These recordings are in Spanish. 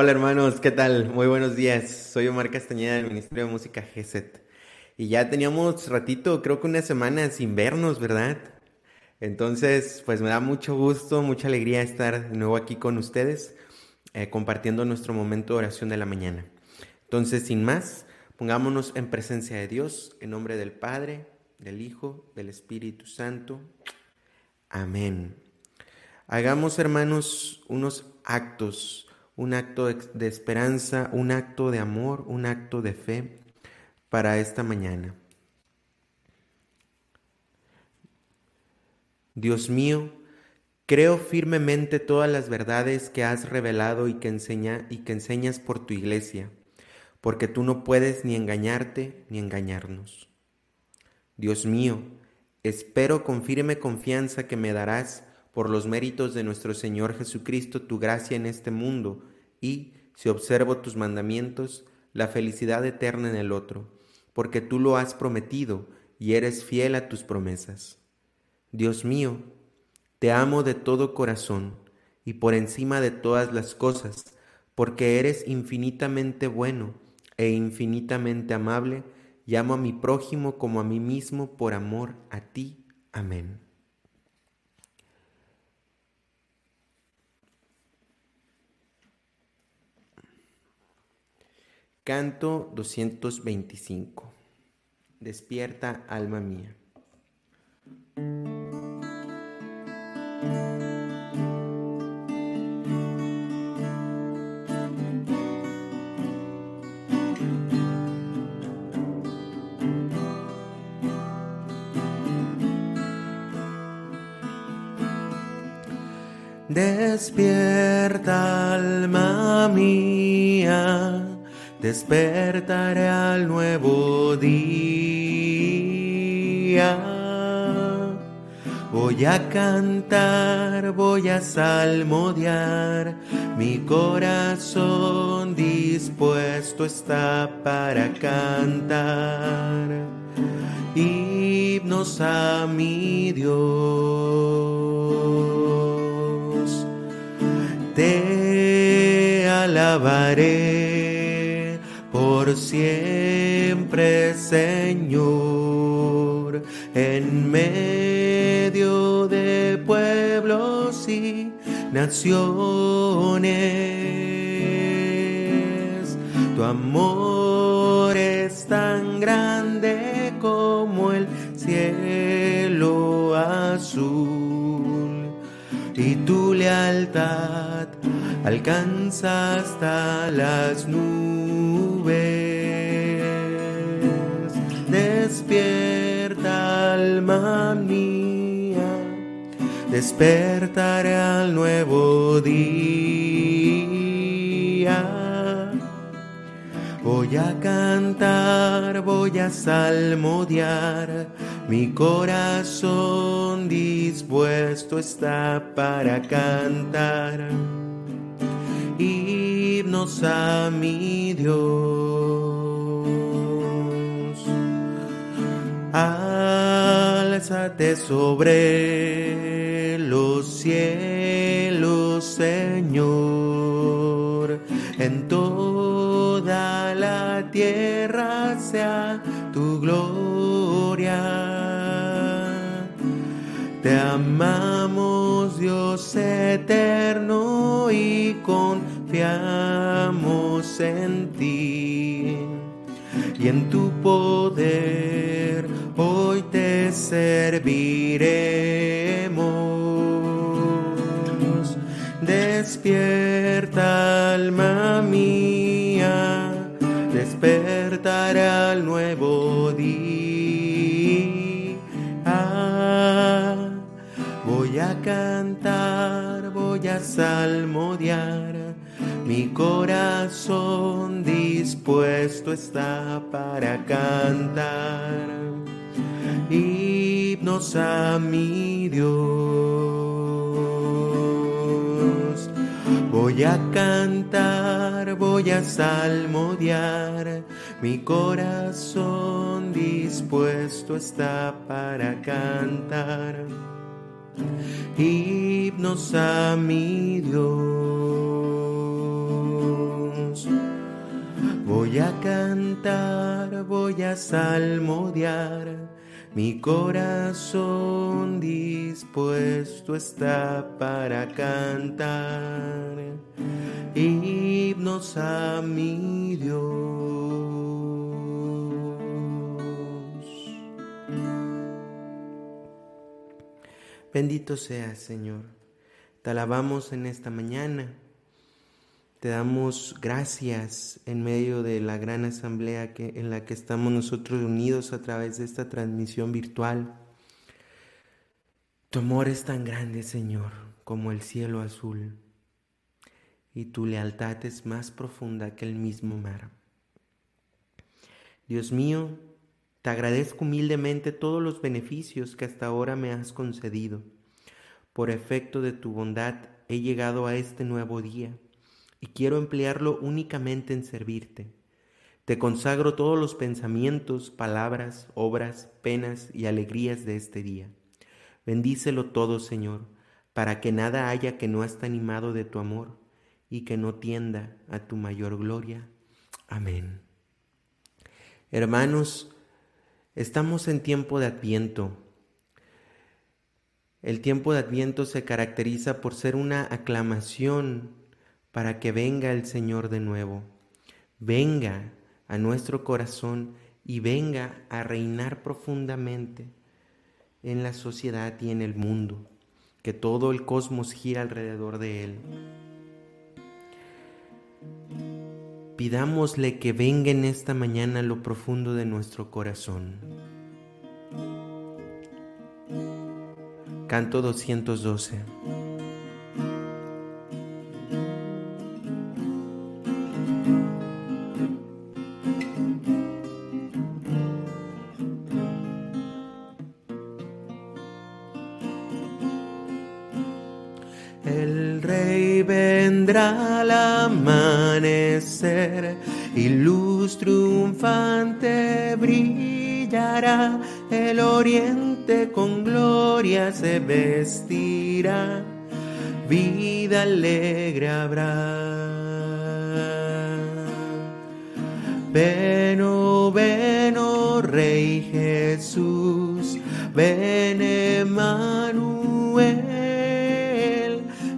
Hola hermanos, ¿qué tal? Muy buenos días. Soy Omar Castañeda del Ministerio de Música GESET. Y ya teníamos ratito, creo que una semana sin vernos, ¿verdad? Entonces, pues me da mucho gusto, mucha alegría estar de nuevo aquí con ustedes, eh, compartiendo nuestro momento de oración de la mañana. Entonces, sin más, pongámonos en presencia de Dios, en nombre del Padre, del Hijo, del Espíritu Santo. Amén. Hagamos, hermanos, unos actos un acto de esperanza, un acto de amor, un acto de fe para esta mañana. Dios mío, creo firmemente todas las verdades que has revelado y que, enseña, y que enseñas por tu iglesia, porque tú no puedes ni engañarte ni engañarnos. Dios mío, espero con firme confianza que me darás por los méritos de nuestro Señor Jesucristo tu gracia en este mundo y, si observo tus mandamientos, la felicidad eterna en el otro, porque tú lo has prometido y eres fiel a tus promesas. Dios mío, te amo de todo corazón y por encima de todas las cosas, porque eres infinitamente bueno e infinitamente amable, llamo a mi prójimo como a mí mismo por amor a ti. Amén. Canto 225. Despierta, alma mía. Despierta, alma mía despertaré al nuevo día. Voy a cantar, voy a salmodiar, mi corazón dispuesto está para cantar. Himnos a mi Dios, te alabaré siempre, Señor, en medio de pueblos y naciones. Tu amor es tan grande como el cielo azul y tu lealtad alcanza hasta las nubes. Despierta alma mía, despertaré al nuevo día. Voy a cantar, voy a salmodiar, mi corazón dispuesto está para cantar himnos a mi Dios. Álzate sobre los cielos, Señor, en toda la tierra sea tu gloria. Te amamos, Dios eterno, y confiamos en ti y en tu poder serviremos. Despierta alma mía, despertará al nuevo día. Voy a cantar, voy a salmodiar, mi corazón dispuesto está para cantar himnos a mi Dios. Voy a cantar, voy a salmodiar, mi corazón dispuesto está para cantar. Himnos a mi Dios. Voy a cantar, voy a salmodiar, mi corazón dispuesto está para cantar himnos a mi Dios. Bendito seas, Señor. Te alabamos en esta mañana te damos gracias en medio de la gran asamblea que, en la que estamos nosotros unidos a través de esta transmisión virtual. Tu amor es tan grande, Señor, como el cielo azul, y tu lealtad es más profunda que el mismo mar. Dios mío, te agradezco humildemente todos los beneficios que hasta ahora me has concedido. Por efecto de tu bondad he llegado a este nuevo día y quiero emplearlo únicamente en servirte. Te consagro todos los pensamientos, palabras, obras, penas y alegrías de este día. Bendícelo todo, Señor, para que nada haya que no esté animado de tu amor y que no tienda a tu mayor gloria. Amén. Hermanos, estamos en tiempo de adviento. El tiempo de adviento se caracteriza por ser una aclamación para que venga el Señor de nuevo, venga a nuestro corazón y venga a reinar profundamente en la sociedad y en el mundo, que todo el cosmos gira alrededor de Él. Pidámosle que venga en esta mañana lo profundo de nuestro corazón. Canto 212. Vida alegre habrá. Ven, oh, ven, oh, Rey Jesús, ven, Emmanuel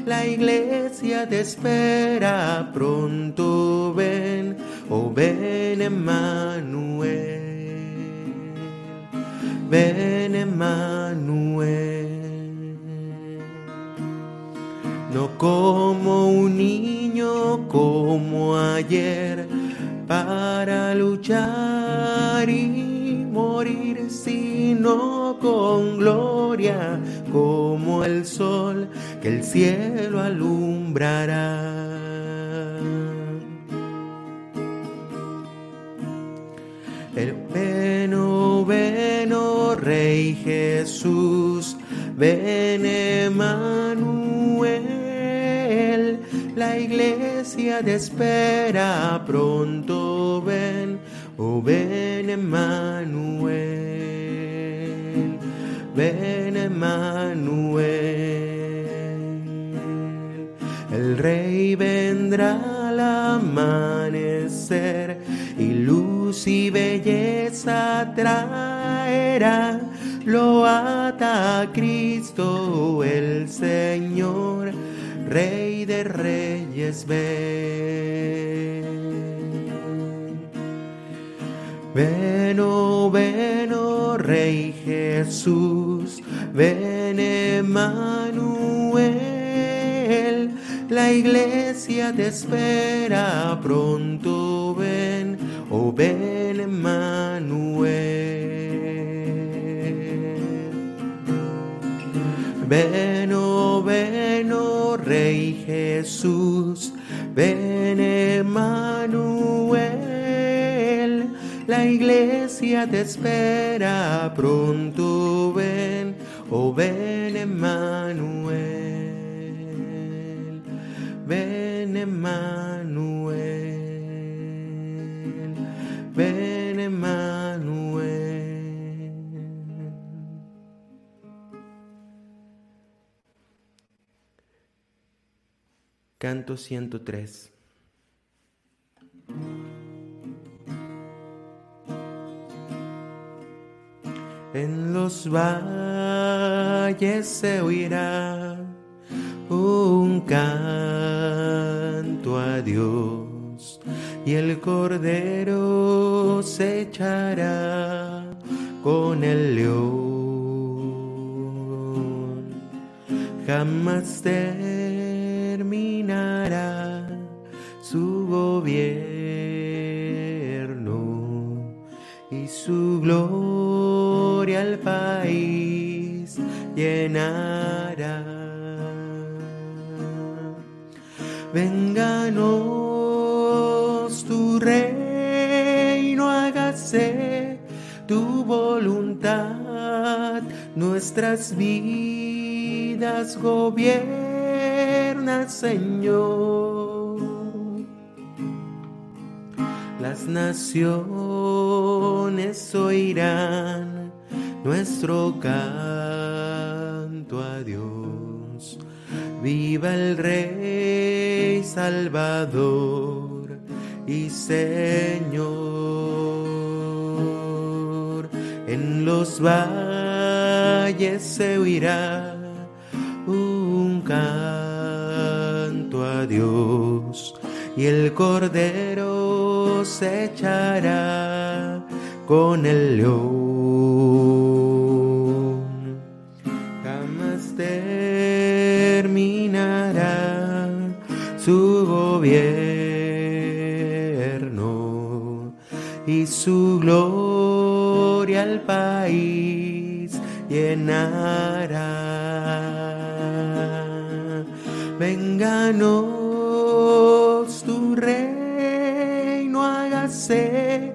la iglesia te espera, pronto ven, oh ven Emmanuel, ven Emmanuel. Como un niño como ayer, para luchar y morir, sino con gloria como el sol que el cielo alumbrará. El veno, veno, Rey Jesús, ven la iglesia te espera, pronto ven, oh ven Emanuel, ven Emanuel. El rey vendrá al amanecer y luz y belleza traerá. Lo ata a Cristo el Señor, Rey de Reyes, ven. Ven, oh, ven, oh, Rey Jesús, ven, Emmanuel la iglesia te espera, pronto ven, oh ven Emmanuel. Ven, ven, Rey Jesús, ven Emmanuel. La iglesia te espera, pronto ven, oh ven Emmanuel. Ven Emmanuel, Canto 103. En los valles se oirá un canto a Dios y el cordero se echará con el león. Jamás te gloria al país llenará. Vénganos tu reino, hágase tu voluntad, nuestras vidas gobierna, Señor. Las naciones oirán nuestro canto a Dios. Viva el Rey Salvador y Señor. En los valles se oirá un canto a Dios y el Cordero se echará con el león. Jamás terminará su gobierno y su gloria al país llenará. Vénganos tu reino, hágase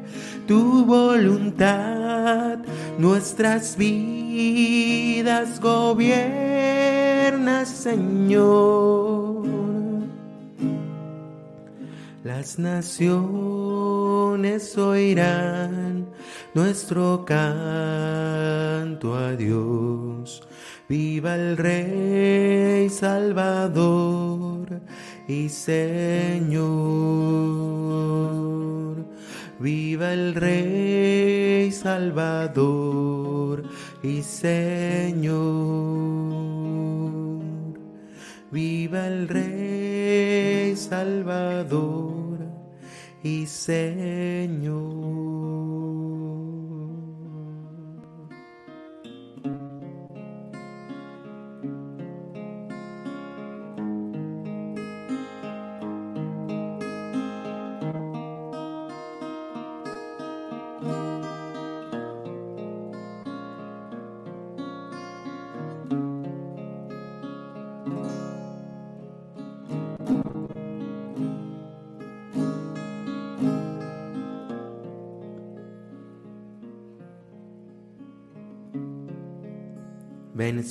tu voluntad, nuestras vidas gobierna, Señor. Las naciones oirán nuestro canto a Dios. Viva el Rey Salvador y Señor. Viva el Rey Salvador y Señor. Viva el Rey Salvador y Señor.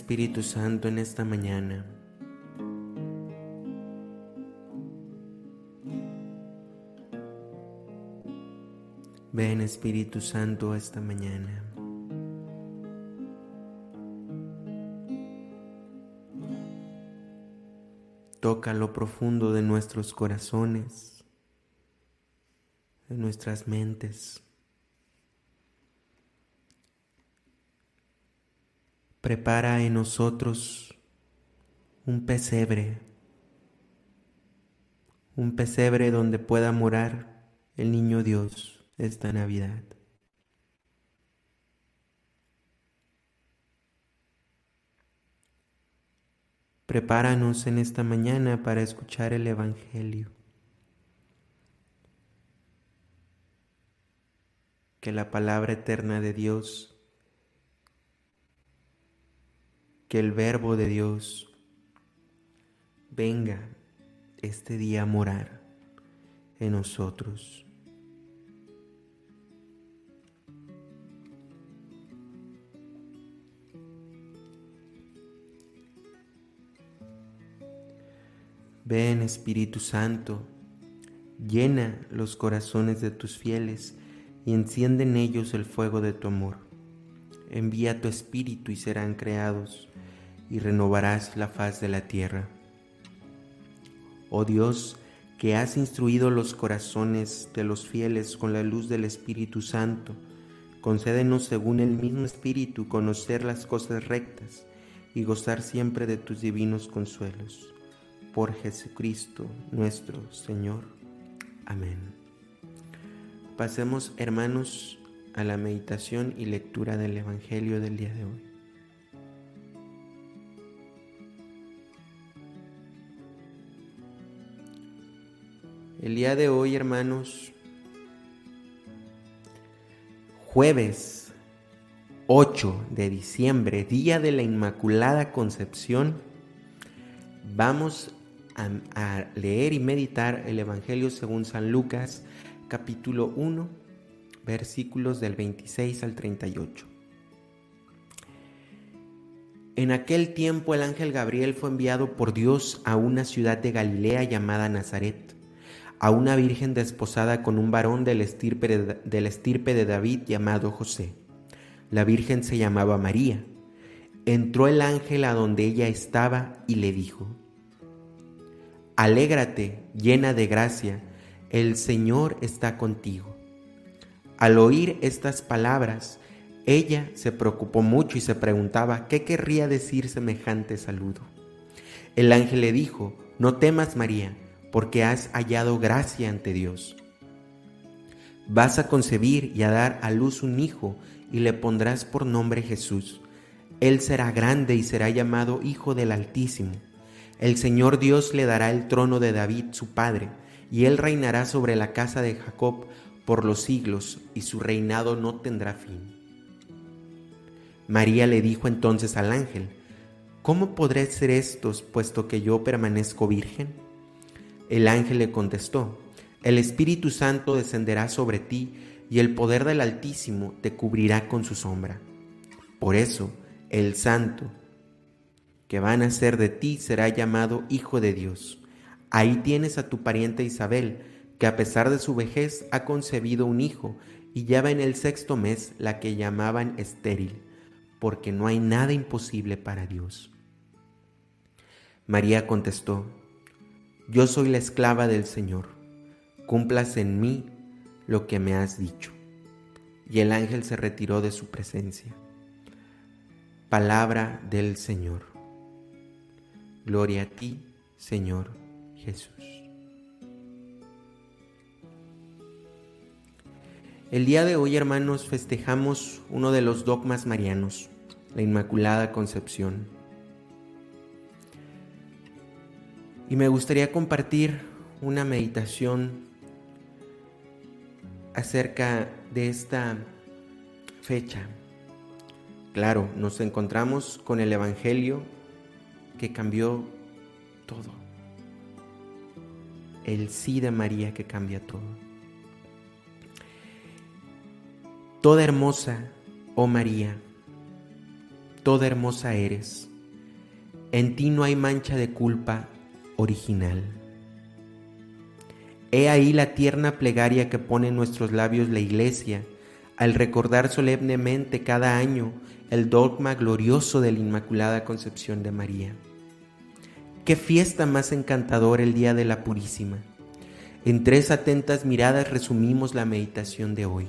Espíritu Santo en esta mañana. Ven Espíritu Santo esta mañana. Toca lo profundo de nuestros corazones, de nuestras mentes. Prepara en nosotros un pesebre, un pesebre donde pueda morar el niño Dios esta Navidad. Prepáranos en esta mañana para escuchar el Evangelio. Que la palabra eterna de Dios que el verbo de Dios venga este día a morar en nosotros. Ven Espíritu Santo, llena los corazones de tus fieles y enciende en ellos el fuego de tu amor. Envía tu Espíritu y serán creados y renovarás la faz de la tierra. Oh Dios, que has instruido los corazones de los fieles con la luz del Espíritu Santo, concédenos según el mismo Espíritu conocer las cosas rectas y gozar siempre de tus divinos consuelos. Por Jesucristo nuestro Señor. Amén. Pasemos, hermanos, a la meditación y lectura del Evangelio del día de hoy. El día de hoy, hermanos, jueves 8 de diciembre, día de la Inmaculada Concepción, vamos a, leer y meditar el Evangelio según San Lucas, capítulo 1, versículos del 26 al 38. En aquel tiempo el ángel Gabriel fue enviado por Dios a una ciudad de Galilea llamada Nazaret a una virgen desposada con un varón del estirpe de, estirpe de David llamado José. La virgen se llamaba María. Entró el ángel a donde ella estaba y le dijo, Alégrate, llena de gracia, el Señor está contigo. Al oír estas palabras, ella se preocupó mucho y se preguntaba qué querría decir semejante saludo. El ángel le dijo, No temas, María, porque has hallado gracia ante Dios. Vas a concebir y a dar a luz un hijo y le pondrás por nombre Jesús. Él será grande y será llamado Hijo del Altísimo. El Señor Dios le dará el trono de David, su padre, y él reinará sobre la casa de Jacob por los siglos, y su reinado no tendrá fin. María le dijo entonces al ángel, ¿Cómo podré ser estos puesto que yo permanezco virgen? El ángel le contestó, el Espíritu Santo descenderá sobre ti y el poder del Altísimo te cubrirá con su sombra. Por eso, el Santo que va a nacer de ti será llamado Hijo de Dios. Ahí tienes a tu pariente Isabel, que a pesar de su vejez ha concebido un hijo y ya va en el sexto mes la que llamaban estéril, porque no hay nada imposible para Dios. María contestó, yo soy la esclava del Señor, cumplas en mí lo que me has dicho. Y el ángel se retiró de su presencia. Palabra del Señor. Gloria a ti, Señor Jesús. El día de hoy, hermanos, festejamos uno de los dogmas marianos, la Inmaculada Concepción. Y me gustaría compartir una meditación acerca de esta fecha. Claro, nos encontramos con el Evangelio que cambió todo. El sí de María que cambia todo. Toda hermosa, oh María, toda hermosa eres. En ti no hay mancha de culpa original. He ahí la tierna plegaria que pone en nuestros labios la Iglesia al recordar solemnemente cada año el dogma glorioso de la Inmaculada Concepción de María. Qué fiesta más encantadora el Día de la Purísima. En tres atentas miradas resumimos la meditación de hoy.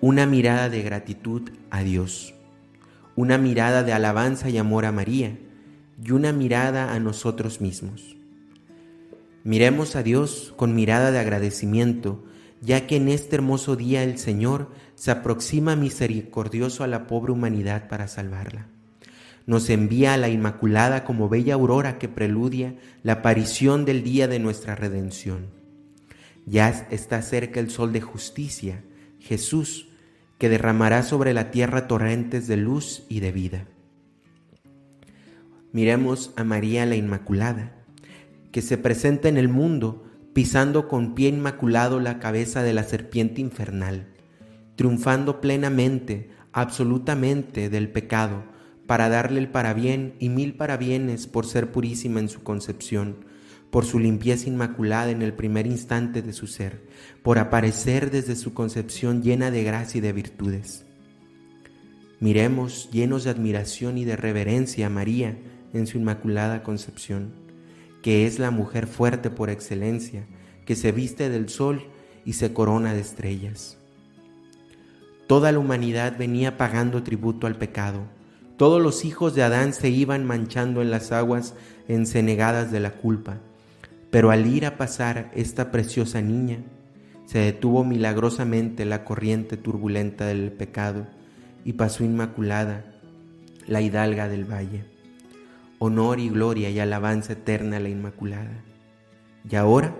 Una mirada de gratitud a Dios, una mirada de alabanza y amor a María, y una mirada a nosotros mismos. Miremos a Dios con mirada de agradecimiento, ya que en este hermoso día el Señor se aproxima misericordioso a la pobre humanidad para salvarla. Nos envía a la Inmaculada como bella aurora que preludia la aparición del día de nuestra redención. Ya está cerca el sol de justicia, Jesús, que derramará sobre la tierra torrentes de luz y de vida. Miremos a María la Inmaculada, que se presenta en el mundo pisando con pie inmaculado la cabeza de la serpiente infernal, triunfando plenamente, absolutamente del pecado, para darle el parabién y mil parabienes por ser purísima en su concepción, por su limpieza inmaculada en el primer instante de su ser, por aparecer desde su concepción llena de gracia y de virtudes. Miremos llenos de admiración y de reverencia a María, en su inmaculada concepción, que es la mujer fuerte por excelencia, que se viste del sol y se corona de estrellas. Toda la humanidad venía pagando tributo al pecado. Todos los hijos de Adán se iban manchando en las aguas encenegadas de la culpa. Pero al ir a pasar esta preciosa niña, se detuvo milagrosamente la corriente turbulenta del pecado y pasó inmaculada la hidalga del valle. Honor y gloria y alabanza eterna a la Inmaculada. Y ahora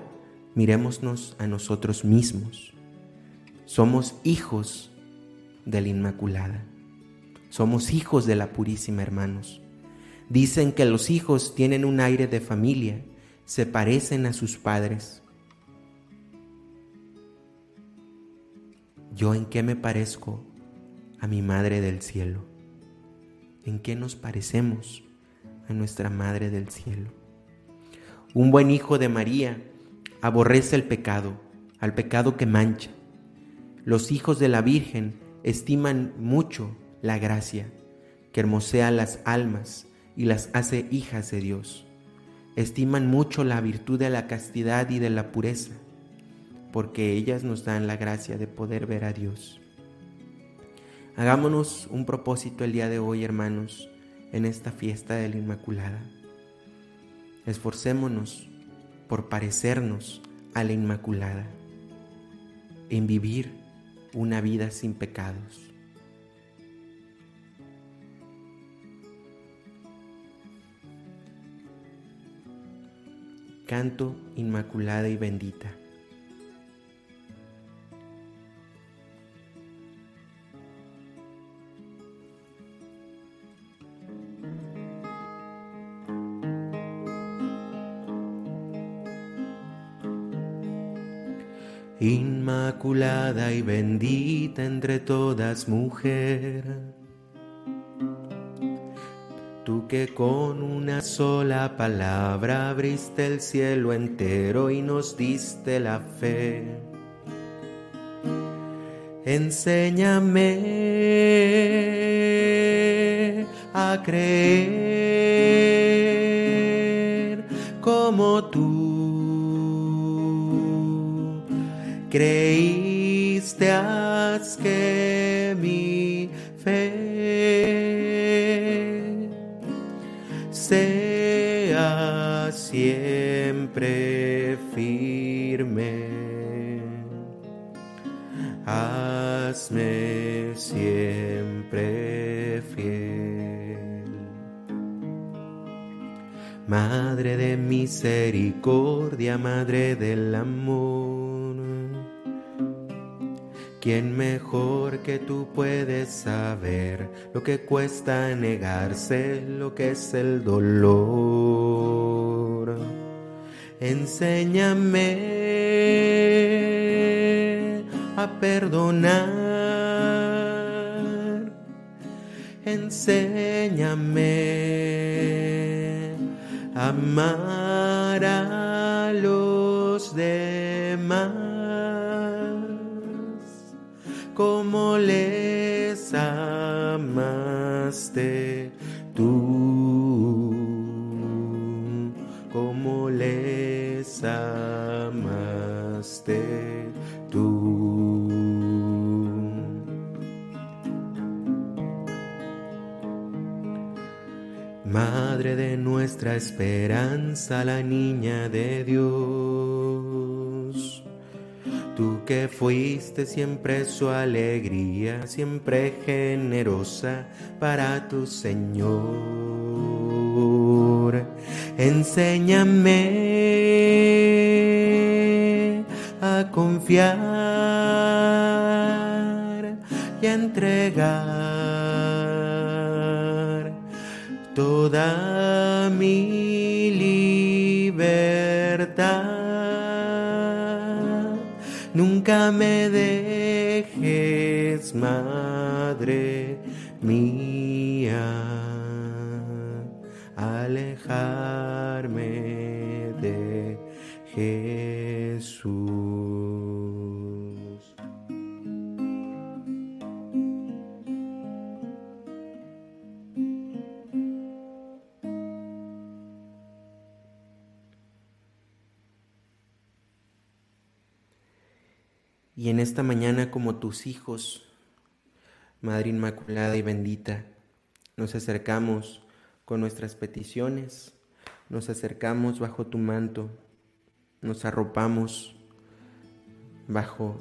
mirémonos a nosotros mismos. Somos hijos de la Inmaculada. Somos hijos de la Purísima, hermanos. Dicen que los hijos tienen un aire de familia, se parecen a sus padres. ¿Yo en qué me parezco a mi Madre del Cielo? ¿En qué nos parecemos a nuestra Madre del Cielo? Un buen hijo de María aborrece el pecado, al pecado que mancha. Los hijos de la Virgen estiman mucho la gracia, que hermosea las almas y las hace hijas de Dios. Estiman mucho la virtud de la castidad y de la pureza porque ellas nos dan la gracia de poder ver a Dios. Hagámonos un propósito el día de hoy, hermanos, en esta fiesta de la Inmaculada. Esforcémonos por parecernos a la Inmaculada, en vivir una vida sin pecados. Canto Inmaculada y bendita. Bendita entre todas mujer, tú que con una sola palabra abriste el cielo entero y nos diste la fe. Enséñame a creer como tú sea siempre firme. Hazme siempre fiel. Madre de misericordia, Madre del amor ¿Quién mejor que tú puedes saber lo que cuesta negarse, lo que es el dolor? Enséñame a perdonar. Enséñame a amar a los demás tú, como les amaste tú. Madre de nuestra esperanza, la niña de Dios que fuiste siempre su alegría, siempre generosa para tu Señor. Enséñame a confiar y a alejarme de Jesús. Y en esta mañana como tus hijos Madre Inmaculada y bendita, nos acercamos con nuestras peticiones, nos acercamos bajo tu manto, nos arropamos bajo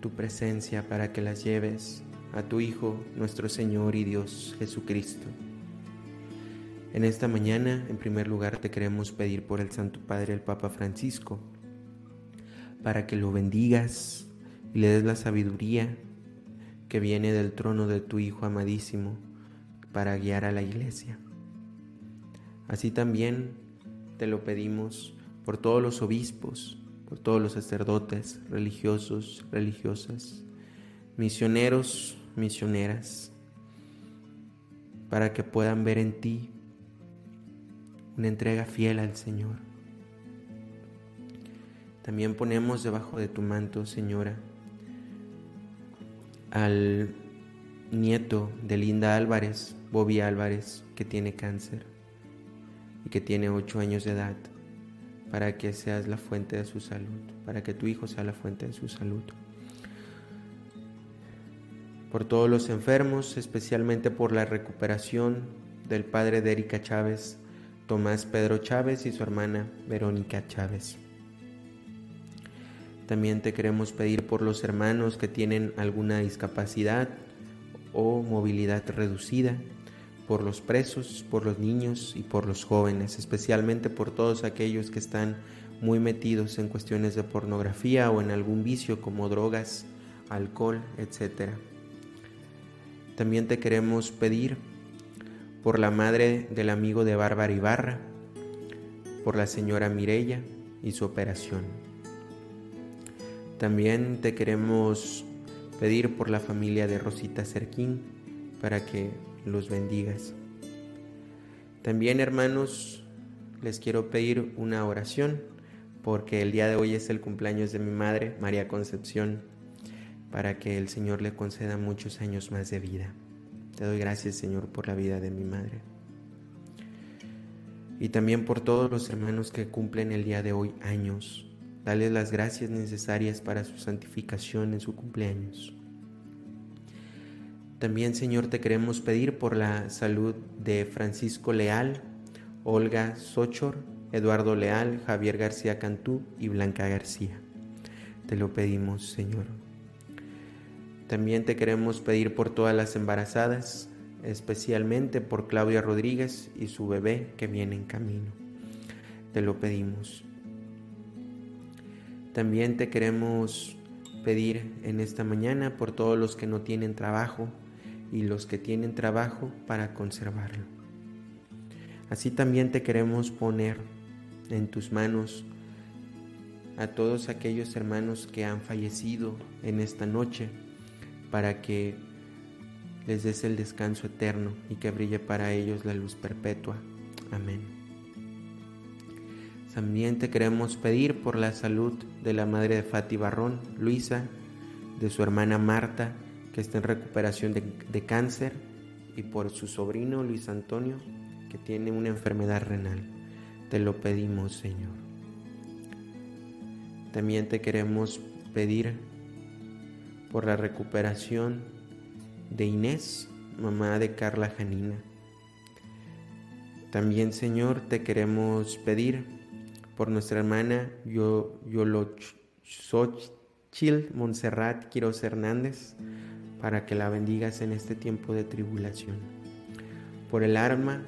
tu presencia para que las lleves a tu Hijo, nuestro Señor y Dios Jesucristo. En esta mañana, en primer lugar, te queremos pedir por el Santo Padre, el Papa Francisco, para que lo bendigas y le des la sabiduría que viene del trono de tu Hijo amadísimo para guiar a la iglesia. Así también te lo pedimos por todos los obispos, por todos los sacerdotes, religiosos, religiosas, misioneros, misioneras, para que puedan ver en ti una entrega fiel al Señor. También ponemos debajo de tu manto, Señora, al nieto de Linda Álvarez, Bobby Álvarez, que tiene cáncer y que tiene ocho años de edad, para que seas la fuente de su salud, para que tu hijo sea la fuente de su salud. Por todos los enfermos, especialmente por la recuperación del padre de Erika Chávez, Tomás Pedro Chávez y su hermana Verónica Chávez. También te queremos pedir por los hermanos que tienen alguna discapacidad o movilidad reducida, por los presos, por los niños y por los jóvenes, especialmente por todos aquellos que están muy metidos en cuestiones de pornografía o en algún vicio como drogas, alcohol, etc. También te queremos pedir por la madre del amigo de Bárbara Ibarra, por la señora Mirella y su operación. También te queremos pedir por la familia de Rosita Cerquín para que los bendigas. También hermanos, les quiero pedir una oración porque el día de hoy es el cumpleaños de mi madre, María Concepción, para que el Señor le conceda muchos años más de vida. Te doy gracias Señor por la vida de mi madre. Y también por todos los hermanos que cumplen el día de hoy años Dale las gracias necesarias para su santificación en su cumpleaños. También, Señor, te queremos pedir por la salud de Francisco Leal, Olga Sochor, Eduardo Leal, Javier García Cantú y Blanca García. Te lo pedimos, Señor. También te queremos pedir por todas las embarazadas, especialmente por Claudia Rodríguez y su bebé que viene en camino. Te lo pedimos. También te queremos pedir en esta mañana por todos los que no tienen trabajo y los que tienen trabajo para conservarlo. Así también te queremos poner en tus manos a todos aquellos hermanos que han fallecido en esta noche para que les des el descanso eterno y que brille para ellos la luz perpetua. Amén. También te queremos pedir por la salud de la madre de Fati Barrón, Luisa, de su hermana Marta, que está en recuperación de, cáncer, y por su sobrino Luis Antonio, que tiene una enfermedad renal. Te lo pedimos, Señor. También te queremos pedir por la recuperación de Inés, mamá de Carla Janina. También, Señor, te queremos pedir por nuestra hermana Yolochil Montserrat Quiroz Hernández, para que la bendigas en este tiempo de tribulación. Por el arma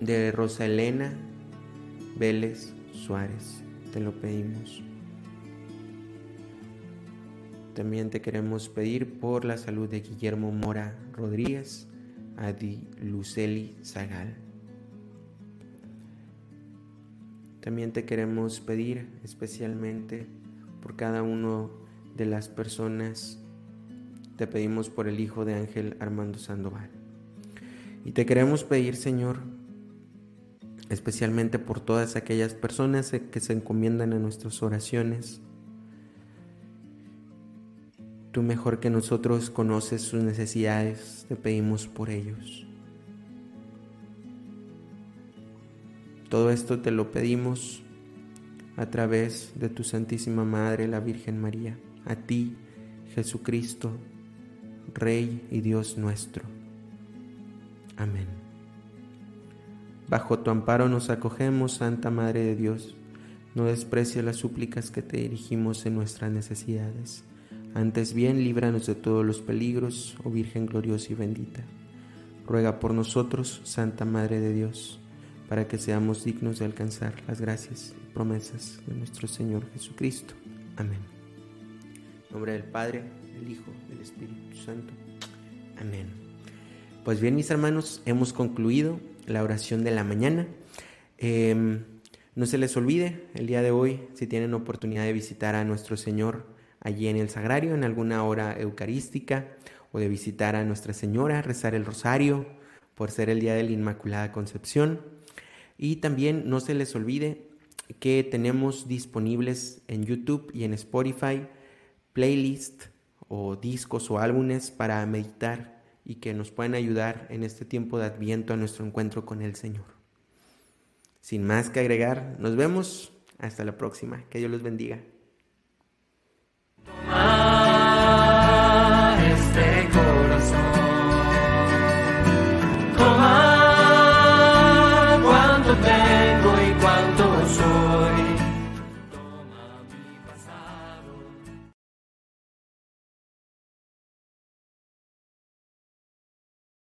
de Rosa Elena Vélez Suárez, te lo pedimos. También te queremos pedir por la salud de Guillermo Mora Rodríguez, Adi Luceli Zagal. También te queremos pedir especialmente por cada uno de las personas. Te pedimos por el hijo de Ángel Armando Sandoval. Y te queremos pedir, Señor, especialmente por todas aquellas personas que se encomiendan a nuestras oraciones. Tú mejor que nosotros conoces sus necesidades, te pedimos por ellos. Todo esto te lo pedimos a través de tu Santísima Madre, la Virgen María, a ti, Jesucristo, Rey y Dios nuestro. Amén. Bajo tu amparo nos acogemos, Santa Madre de Dios. No desprecies las súplicas que te dirigimos en nuestras necesidades. Antes bien, líbranos de todos los peligros, oh Virgen gloriosa y bendita. Ruega por nosotros, Santa Madre de Dios, para que seamos dignos de alcanzar las gracias y promesas de nuestro Señor Jesucristo. Amén. En nombre del Padre, del Hijo, del Espíritu Santo. Amén. Pues bien, mis hermanos, hemos concluido la oración de la mañana. Em, no se les olvide, el día de hoy, si tienen oportunidad de visitar a nuestro Señor allí en el Sagrario, en alguna hora eucarística, o de visitar a Nuestra Señora, rezar el rosario, por ser el día de la Inmaculada Concepción. Y también no se les olvide que tenemos disponibles en YouTube y en Spotify playlist o discos o álbumes para meditar y que nos pueden ayudar en este tiempo de adviento a nuestro encuentro con el Señor. Sin más que agregar, nos vemos. Hasta la próxima. Que Dios los bendiga.